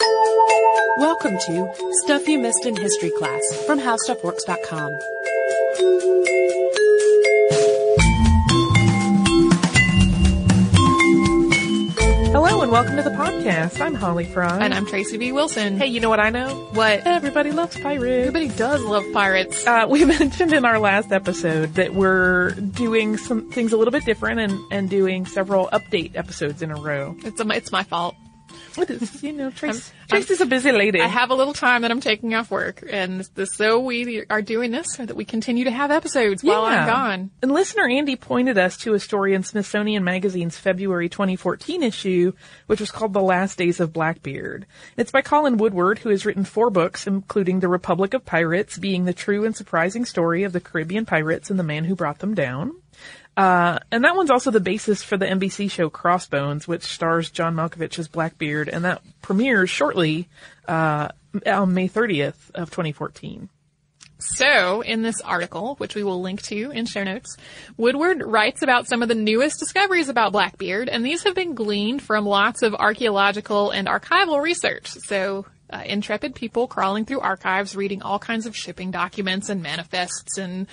Welcome to Stuff You Missed in History Class from HowStuffWorks.com. Hello and welcome to the podcast. I'm Holly Fry. And I'm Tracy V. Wilson. Hey, you know what I know? What? Everybody loves pirates. Everybody does love pirates. Uh, we mentioned in our last episode that we're doing some things a little bit different and, and doing several update episodes in a row. It's, a, it's my fault. It is, you know, Trace, Tracy's a busy lady. I have a little time that I'm taking off work, and this, so we are doing this so that we continue to have episodes while I'm gone. And listener Andy pointed us to a story in Smithsonian Magazine's February 2014 issue, which was called The Last Days of Blackbeard. It's by Colin Woodward, who has written four books, including The Republic of Pirates, being the true and surprising story of the Caribbean pirates and the man who brought them down. Uh, and that one's also the basis for the NBC show Crossbones, which stars John Malkovich as Blackbeard, and that premieres shortly uh, on May 30th of 2014. So, in this article, which we will link to in show notes, Woodward writes about some of the newest discoveries about Blackbeard, and these have been gleaned from lots of archaeological and archival research. So, uh, intrepid people crawling through archives, reading all kinds of shipping documents and manifests and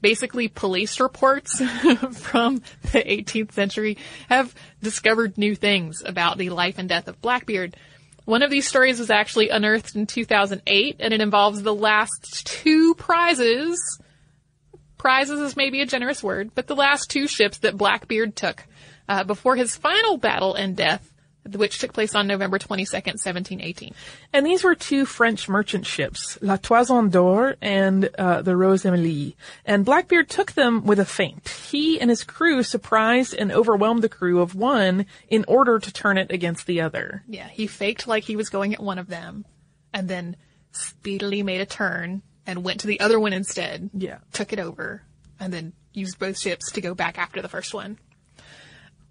basically police reports from the 18th century have discovered new things about the life and death of Blackbeard. One of these stories was actually unearthed in 2008 and it involves the last two prizes. Prizes is maybe a generous word, but the last two ships that Blackbeard took uh, before his final battle and death which took place on November 22nd, 1718. And these were two French merchant ships, La Toison d'Or and uh, the Rose Emilie. And Blackbeard took them with a feint. He and his crew surprised and overwhelmed the crew of one in order to turn it against the other. Yeah, he faked like he was going at one of them, and then speedily made a turn and went to the other one instead. Yeah. Took it over, and then used both ships to go back after the first one.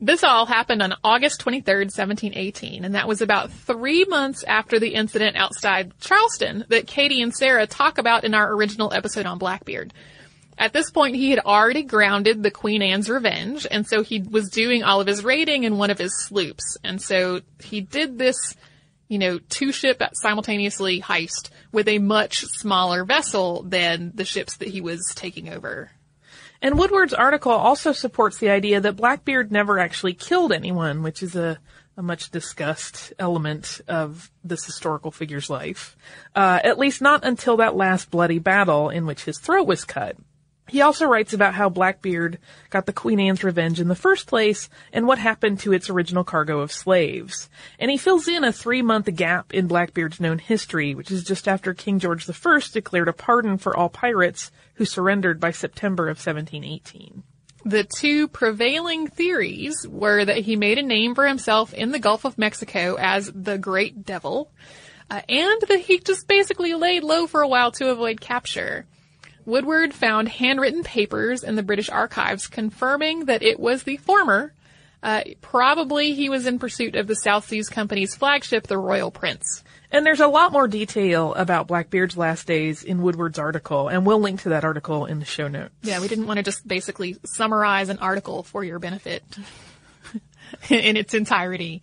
This all happened on August 23rd, 1718, and that was about three months after the incident outside Charleston that Katie and Sarah talk about in our original episode on Blackbeard. At this point, he had already grounded the Queen Anne's Revenge, and so he was doing all of his raiding in one of his sloops. And so he did this, you know, two ship simultaneously heist with a much smaller vessel than the ships that he was taking over. And Woodward's article also supports the idea that Blackbeard never actually killed anyone, which is a, a much discussed element of this historical figure's life. Uh, at least not until that last bloody battle in which his throat was cut. He also writes about how Blackbeard got the Queen Anne's Revenge in the first place and what happened to its original cargo of slaves. And he fills in a three month gap in Blackbeard's known history, which is just after King George I declared a pardon for all pirates who surrendered by September of 1718. The two prevailing theories were that he made a name for himself in the Gulf of Mexico as the Great Devil, uh, and that he just basically laid low for a while to avoid capture. Woodward found handwritten papers in the British archives confirming that it was the former. Uh, probably he was in pursuit of the South Seas Company's flagship, the Royal Prince. And there's a lot more detail about Blackbeard's last days in Woodward's article, and we'll link to that article in the show notes. Yeah, we didn't want to just basically summarize an article for your benefit in its entirety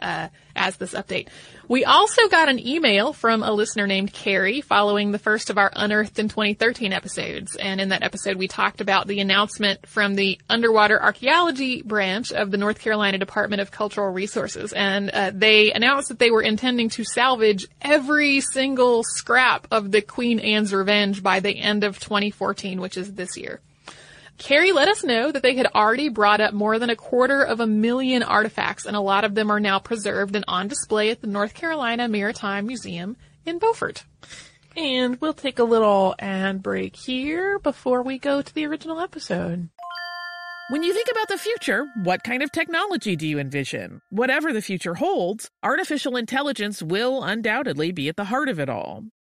uh, as this update. We also got an email from a listener named Carrie following the first of our Unearthed in 2013 episodes. And in that episode, we talked about the announcement from the underwater archaeology branch of the North Carolina Department of Cultural Resources. And uh, they announced that they were intending to salvage every single scrap of the Queen Anne's Revenge by the end of 2014, which is this year. Carrie let us know that they had already brought up more than a quarter of a million artifacts, and a lot of them are now preserved and on display at the North Carolina Maritime Museum in Beaufort. And we'll take a little ad break here before we go to the original episode. When you think about the future, what kind of technology do you envision? Whatever the future holds, artificial intelligence will undoubtedly be at the heart of it all.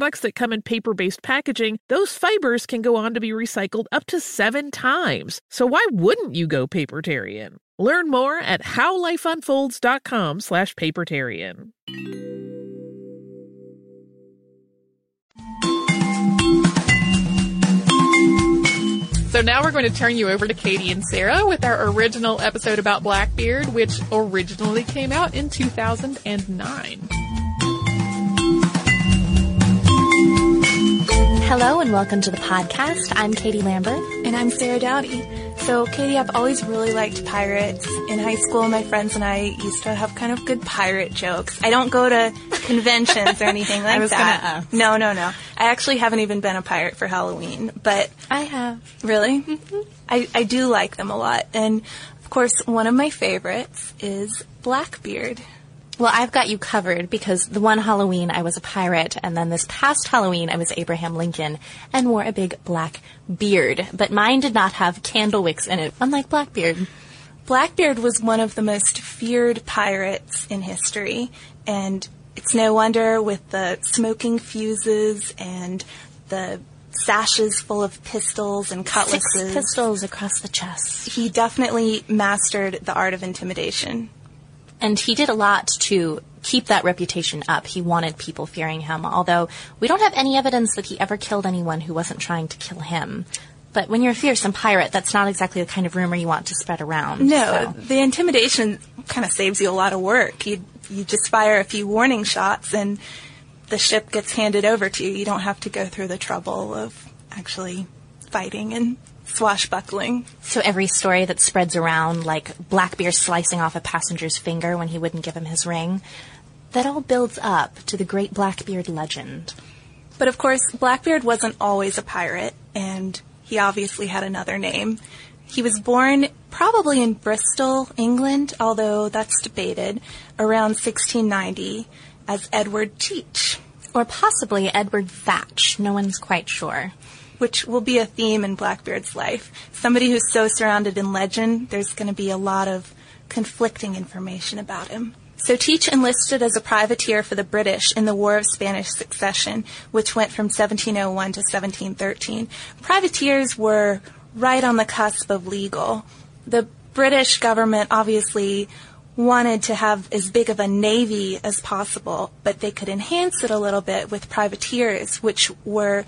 products that come in paper based packaging, those fibers can go on to be recycled up to seven times. So why wouldn't you go papertarian? Learn more at howlifeunfolds.com slash papertarian. So now we're going to turn you over to Katie and Sarah with our original episode about Blackbeard, which originally came out in 2009. Hello and welcome to the podcast. I'm Katie Lambert. And I'm Sarah Dowdy. So, Katie, I've always really liked pirates. In high school, my friends and I used to have kind of good pirate jokes. I don't go to conventions or anything like that. No, no, no. I actually haven't even been a pirate for Halloween, but I have. Really? Mm-hmm. I, I do like them a lot. And of course, one of my favorites is Blackbeard. Well, I've got you covered because the one Halloween I was a pirate, and then this past Halloween I was Abraham Lincoln and wore a big black beard. But mine did not have candle wicks in it, unlike Blackbeard. Blackbeard was one of the most feared pirates in history, and it's no wonder with the smoking fuses and the sashes full of pistols and cutlasses. Six pistols across the chest. He definitely mastered the art of intimidation. And he did a lot to keep that reputation up. He wanted people fearing him, although we don't have any evidence that he ever killed anyone who wasn't trying to kill him. But when you're a fearsome pirate, that's not exactly the kind of rumor you want to spread around. No, so. the intimidation kind of saves you a lot of work. You you just fire a few warning shots and the ship gets handed over to you. You don't have to go through the trouble of actually fighting and swashbuckling. So every story that spreads around, like Blackbeard slicing off a passenger's finger when he wouldn't give him his ring, that all builds up to the great Blackbeard legend. But of course, Blackbeard wasn't always a pirate, and he obviously had another name. He was born probably in Bristol, England, although that's debated, around 1690 as Edward Teach. Or possibly Edward Thatch. No one's quite sure which will be a theme in Blackbeard's life. Somebody who's so surrounded in legend, there's going to be a lot of conflicting information about him. So Teach enlisted as a privateer for the British in the War of Spanish Succession, which went from 1701 to 1713. Privateers were right on the cusp of legal. The British government obviously wanted to have as big of a navy as possible, but they could enhance it a little bit with privateers, which were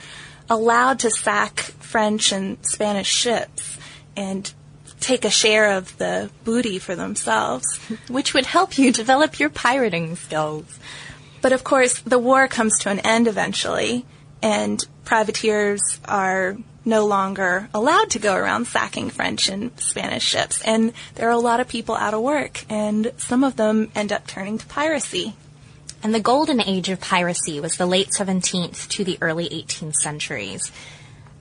allowed to sack French and Spanish ships and take a share of the booty for themselves. Which would help you develop your pirating skills. But of course, the war comes to an end eventually, and privateers are no longer allowed to go around sacking French and Spanish ships. And there are a lot of people out of work, and some of them end up turning to piracy. And the golden age of piracy was the late 17th to the early 18th centuries.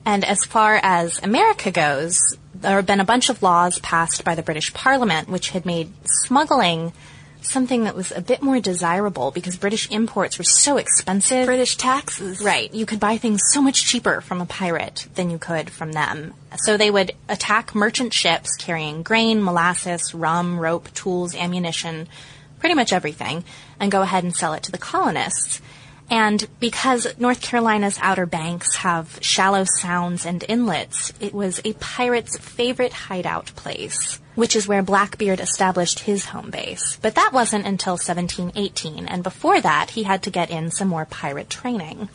And as far as America goes, there have been a bunch of laws passed by the British Parliament which had made smuggling something that was a bit more desirable because British imports were so expensive. British taxes. Right. You could buy things so much cheaper from a pirate than you could from them. So they would attack merchant ships carrying grain, molasses, rum, rope, tools, ammunition, pretty much everything, and go ahead and sell it to the colonists. And because North Carolina's Outer Banks have shallow sounds and inlets, it was a pirate's favorite hideout place, which is where Blackbeard established his home base. But that wasn't until 1718, and before that, he had to get in some more pirate training.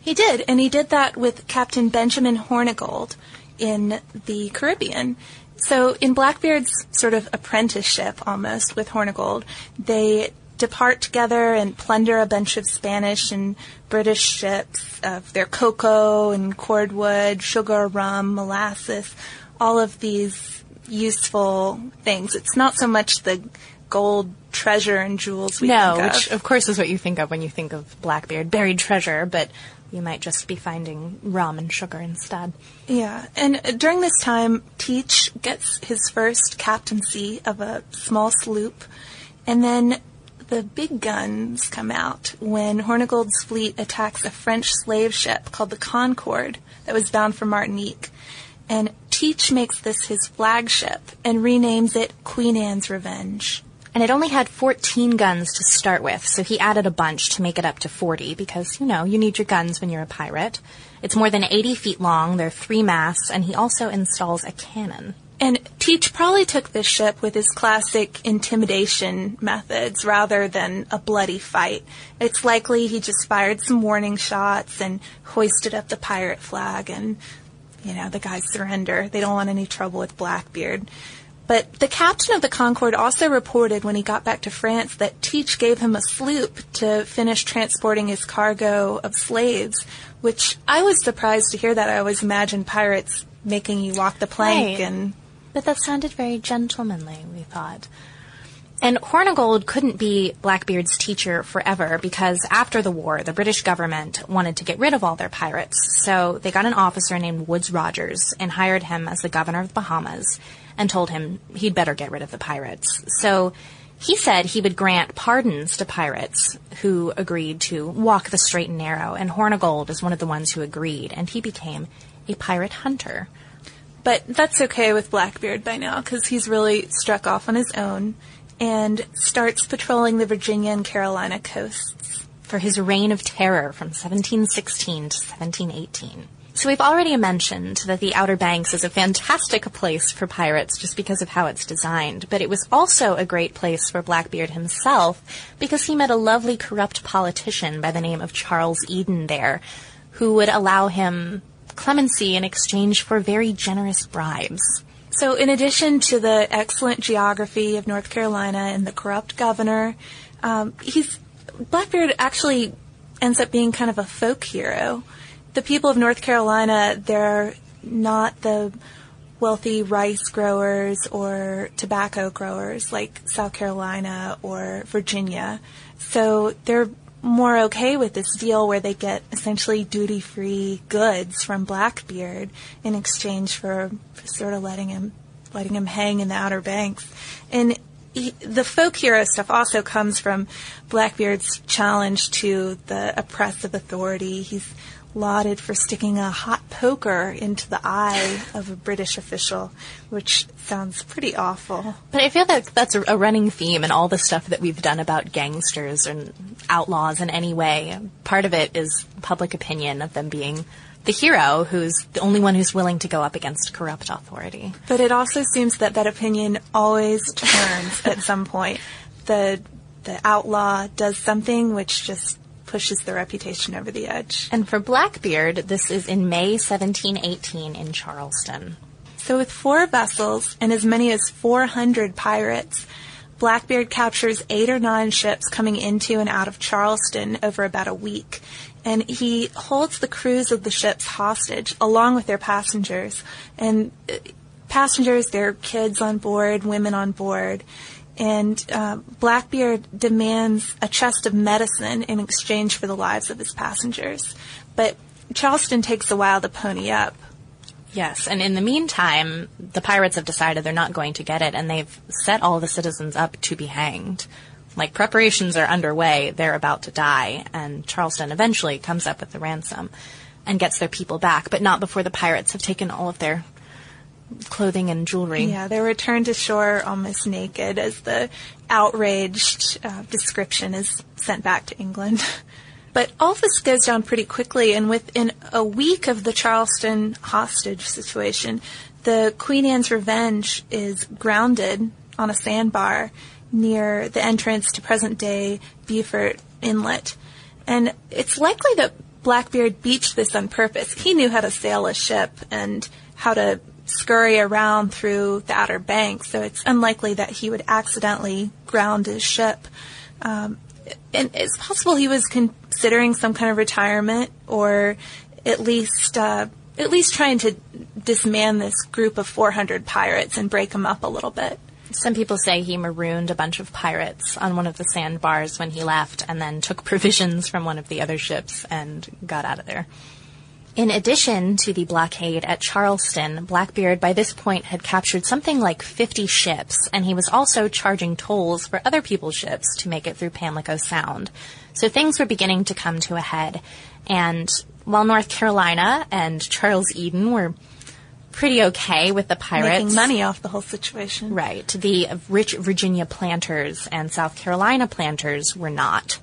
He did, and he did that with Captain Benjamin Hornigold in the Caribbean. So in Blackbeard's sort of apprenticeship almost with Hornigold, they depart together and plunder a bunch of Spanish and British ships of their cocoa and cordwood, sugar, rum, molasses, all of these useful things. It's not so much the gold treasure and jewels we no, think of. which of course is what you think of when you think of Blackbeard, buried treasure, but you might just be finding rum and sugar instead. Yeah, and during this time, Teach gets his first captaincy of a small sloop, and then the big guns come out when Hornigold's fleet attacks a French slave ship called the Concorde that was bound for Martinique. And Teach makes this his flagship and renames it Queen Anne's Revenge. And it only had 14 guns to start with, so he added a bunch to make it up to 40 because, you know, you need your guns when you're a pirate. It's more than 80 feet long, there are three masts, and he also installs a cannon. And Teach probably took this ship with his classic intimidation methods rather than a bloody fight. It's likely he just fired some warning shots and hoisted up the pirate flag and, you know, the guys surrender. They don't want any trouble with Blackbeard. But the captain of the Concorde also reported when he got back to France that Teach gave him a sloop to finish transporting his cargo of slaves, which I was surprised to hear that. I always imagined pirates making you walk the plank Right. and But that sounded very gentlemanly, we thought. And Hornigold couldn't be Blackbeard's teacher forever because after the war, the British government wanted to get rid of all their pirates. So they got an officer named Woodes Rogers and hired him as the governor of the Bahamas and told him he'd better get rid of the pirates. So he said he would grant pardons to pirates who agreed to walk the straight and narrow. And Hornigold is one of the ones who agreed, and he became a pirate hunter. But that's okay with Blackbeard by now because he's really struck off on his own and starts patrolling the Virginia and Carolina coasts. for his reign of terror from 1716 to 1718. So we've already mentioned that the Outer Banks is a fantastic place for pirates just because of how it's designed, but it was also a great place for Blackbeard himself because he met a lovely corrupt politician by the name of Charles Eden there who would allow him clemency in exchange for very generous bribes. So, in addition to the excellent geography of North Carolina and the corrupt governor, um, he's Blackbeard actually ends up being kind of a folk hero. The people of North Carolina, they're not the wealthy rice growers or tobacco growers like South Carolina or Virginia. So they're more okay with this deal where they get essentially duty free goods from Blackbeard in exchange for, sort of letting him letting him hang in the Outer Banks. And he, the folk hero stuff also comes from Blackbeard's challenge to the oppressive authority. He's lauded for sticking a hot poker into the eye of a British official, which sounds pretty awful. But I feel that that's a, a running theme in all the stuff that we've done about gangsters and outlaws in any way. Part of it is public opinion of them being the hero who's the only one who's willing to go up against corrupt authority. But it also seems that that opinion always turns at some point. The the outlaw does something which just pushes the reputation over the edge. And for Blackbeard, this is in May 1718 in Charleston. So with four vessels and as many as 400 pirates, Blackbeard captures eight or nine ships coming into and out of Charleston over about a week. And he holds the crews of the ships hostage along with their passengers. And uh, passengers, their kids on board, women on board. And uh, Blackbeard demands a chest of medicine in exchange for the lives of his passengers. But Charleston takes a while to pony up. Yes, and in the meantime, the pirates have decided they're not going to get it, and they've set all the citizens up to be hanged. Like preparations are underway, they're about to die, and Charleston eventually comes up with the ransom and gets their people back, but not before the pirates have taken all of their clothing and jewelry. Yeah, they return to shore almost naked as the outraged uh, description is sent back to England. But all this goes down pretty quickly, and within a week of the Charleston hostage situation, the Queen Anne's Revenge is grounded on a sandbar near the entrance to present day Beaufort Inlet. And it's likely that Blackbeard beached this on purpose. He knew how to sail a ship and how to scurry around through the Outer Banks, so it's unlikely that he would accidentally ground his ship. Um, and it's possible he was considering some kind of retirement, or at least uh, at least trying to disman this group of 400 pirates and break them up a little bit. Some people say he marooned a bunch of pirates on one of the sandbars when he left and then took provisions from one of the other ships and got out of there. In addition to the blockade at Charleston, Blackbeard by this point had captured something like 50 ships, and he was also charging tolls for other people's ships to make it through Pamlico Sound. So things were beginning to come to a head. And while North Carolina and Charles Eden were pretty okay with the pirates. Making money off the whole situation. Right. The rich Virginia planters and South Carolina planters were not.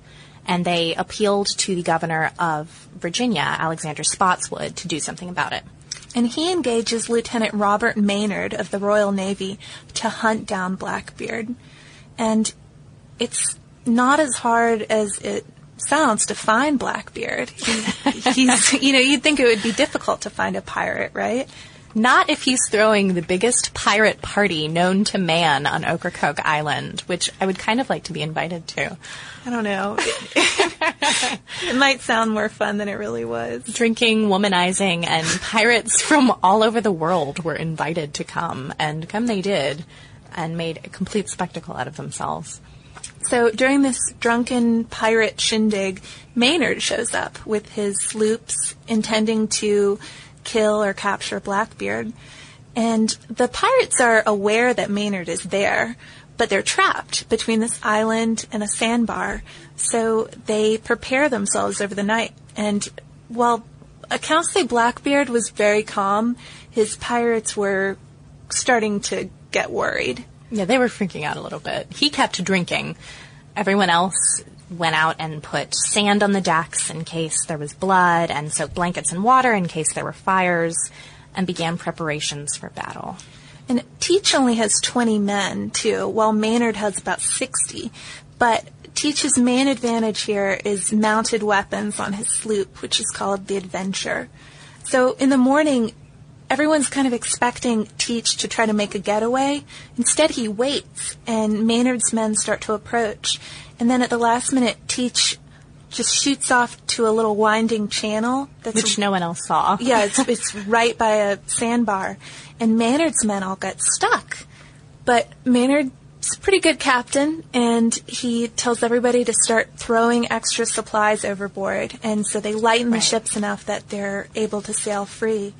And they appealed to the governor of Virginia, Alexander Spotswood, to do something about it. And he engages Lieutenant Robert Maynard of the Royal Navy to hunt down Blackbeard. And it's not as hard as it sounds to find Blackbeard. He, he's, you know, you'd think it would be difficult to find a pirate, right? Not if he's throwing the biggest pirate party known to man on Ocracoke Island, which I would kind of like to be invited to. I don't know. it might sound more fun than it really was. Drinking, womanizing, and pirates from all over the world were invited to come, and come they did, and made a complete spectacle out of themselves. So during this drunken pirate shindig, Maynard shows up with his sloops intending to kill or capture Blackbeard. And the pirates are aware that Maynard is there, but they're trapped between this island and a sandbar. So they prepare themselves over the night. And while accounts say Blackbeard was very calm, his pirates were starting to get worried. Yeah, they were freaking out a little bit. He kept drinking. Everyone else went out and put sand on the decks in case there was blood and soaked blankets in water in case there were fires and began preparations for battle. And Teach only has 20 men, too, while Maynard has about 60. But Teach's main advantage here is mounted weapons on his sloop, which is called the Adventure. So in the morning, everyone's kind of expecting Teach to try to make a getaway. Instead, he waits, and Maynard's men start to approach. And then at the last minute, Teach just shoots off to a little winding channel that's which no one else saw. yeah, it's it's right by a sandbar, and Maynard's men all get stuck. But Maynard's a pretty good captain, and he tells everybody to start throwing extra supplies overboard, and so they lighten right. the ships enough that they're able to sail free.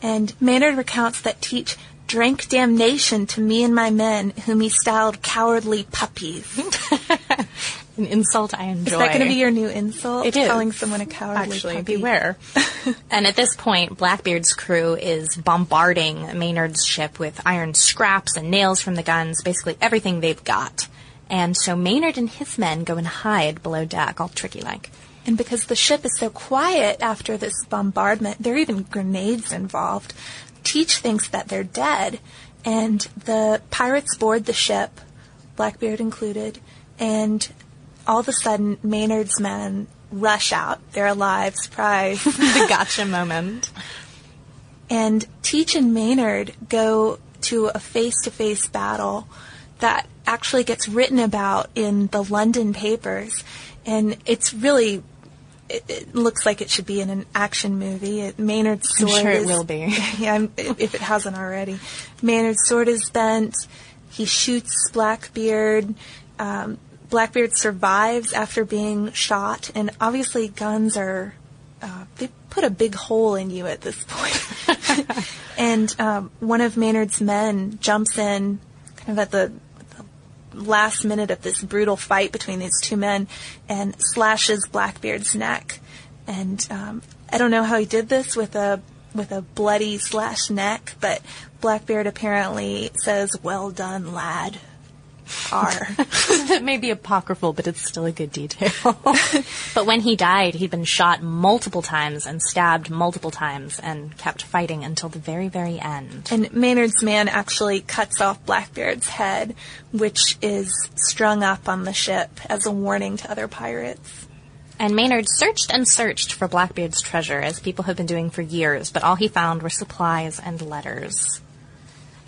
And Maynard recounts that Teach drank damnation to me and my men, whom he styled cowardly puppies. An insult I enjoy. Is that going to be your new insult? It is. Calling someone a cowardly Actually, puppy. beware. and at this point, Blackbeard's crew is bombarding Maynard's ship with iron scraps and nails from the guns, basically everything they've got. And so Maynard and his men go and hide below deck, all tricky like. And because the ship is so quiet after this bombardment, there are even grenades involved. Teach thinks that they're dead, and the pirates board the ship, Blackbeard included, and all of a sudden, Maynard's men rush out. They're alive, surprise. the gotcha moment. And Teach and Maynard go to a face-to-face battle that actually gets written about in the London papers. And it's really it, it, looks like it should be in an action movie. It, Maynard's sword I'm sure is, it will be. yeah, if it hasn't already. Maynard's sword is bent. He shoots Blackbeard. Um, Blackbeard survives after being shot, and obviously guns are uh, they put a big hole in you at this point. and um, one of Maynard's men jumps in, kind of at the last minute of this brutal fight between these two men, and slashes Blackbeard's neck. And um, I don't know how he did this with a with a bloody slash neck, but Blackbeard apparently says, "Well done, lad." Are. that may be apocryphal, but it's still a good detail. but when he died, he'd been shot multiple times and stabbed multiple times and kept fighting until the very, very end. And Maynard's man actually cuts off Blackbeard's head, which is strung up on the ship as a warning to other pirates. And Maynard searched and searched for Blackbeard's treasure, as people have been doing for years, but all he found were supplies and letters.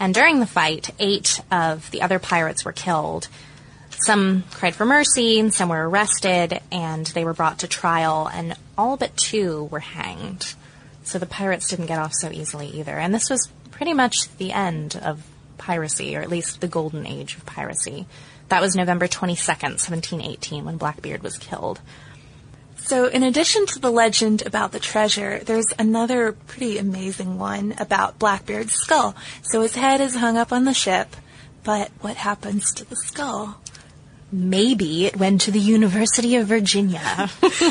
And during the fight, eight of the other pirates were killed. Some cried for mercy, some were arrested, and they were brought to trial, and all but two were hanged. So the pirates didn't get off so easily either. And this was pretty much the end of piracy, or at least the golden age of piracy. That was November 22nd, 1718, when Blackbeard was killed. So, in addition to the legend about the treasure, there's another pretty amazing one about Blackbeard's skull. So, his head is hung up on the ship, but what happens to the skull? Maybe it went to the University of Virginia.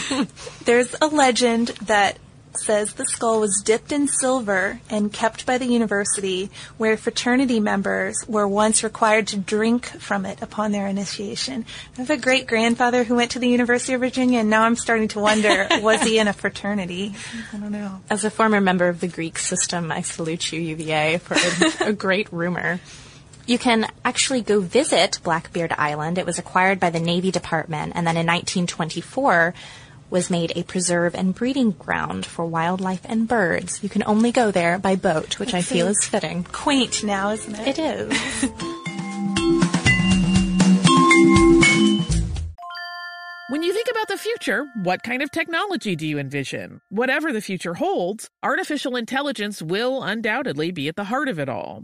there's a legend that says the skull was dipped in silver and kept by the university where fraternity members were once required to drink from it upon their initiation. I have a great grandfather who went to the University of Virginia and now I'm starting to wonder, was he in a fraternity? I don't know. As a former member of the Greek system, I salute you, UVA, for a, a great rumor. You can actually go visit Blackbeard Island. It was acquired by the Navy Department and then in 1924 was made a preserve and breeding ground for wildlife and birds. You can only go there by boat, which That's I feel is fitting. Quaint now, isn't it? It is. When you think about the future, what kind of technology do you envision? Whatever the future holds, artificial intelligence will undoubtedly be at the heart of it all.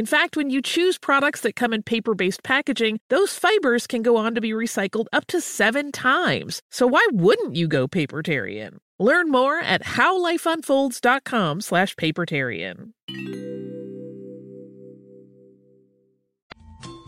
In fact, when you choose products that come in paper based packaging, those fibers can go on to be recycled up to seven times. So why wouldn't you go papertarian? Learn more at howlifeunfolds.com slash papertarian.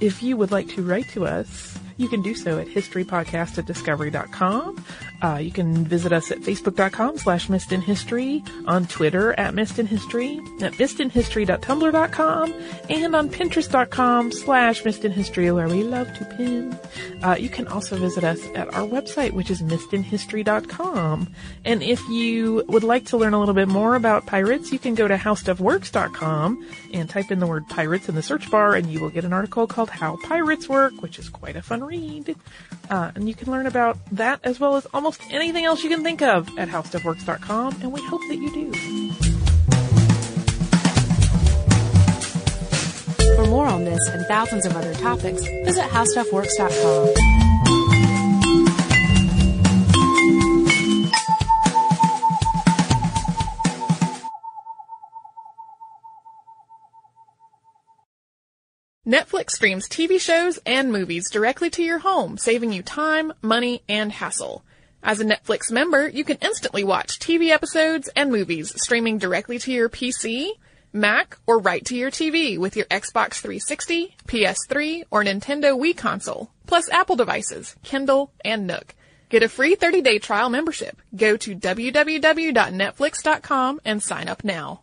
If you would like to write to us, you can do so at historypodcast at discovery.com. Uh, you can visit us at facebook.com slash missedinhistory, on Twitter at missedinhistory, at missedinhistory.tumblr.com, and on pinterest.com slash missedinhistory where we love to pin. Uh, you can also visit us at our website, which is missedinhistory.com. And if you would like to learn a little bit more about pirates, you can go to howstuffworks.com and type in the word pirates in the search bar and you will get an article called How Pirates Work, which is quite a fun read. Read. Uh, and you can learn about that as well as almost anything else you can think of at howstuffworks.com, and we hope that you do. For more on this and thousands of other topics, visit howstuffworks.com. Netflix streams TV shows and movies directly to your home, saving you time, money, and hassle. As a Netflix member, you can instantly watch TV episodes and movies streaming directly to your PC, Mac, or right to your TV with your Xbox 360, PS3, or Nintendo Wii console, plus Apple devices, Kindle, and Nook. Get a free 30-day trial membership. Go to www.netflix.com and sign up now.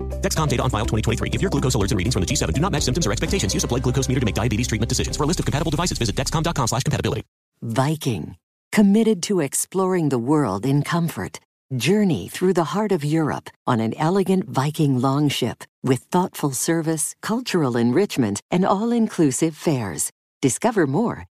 Dexcom data on file 2023. If your glucose alerts and readings from the G7 do not match symptoms or expectations, use a blood glucose meter to make diabetes treatment decisions. For a list of compatible devices, visit dexcom.com slash compatibility. Viking, committed to exploring the world in comfort. Journey through the heart of Europe on an elegant Viking longship with thoughtful service, cultural enrichment, and all-inclusive fares. Discover more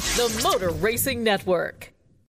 the Motor Racing Network.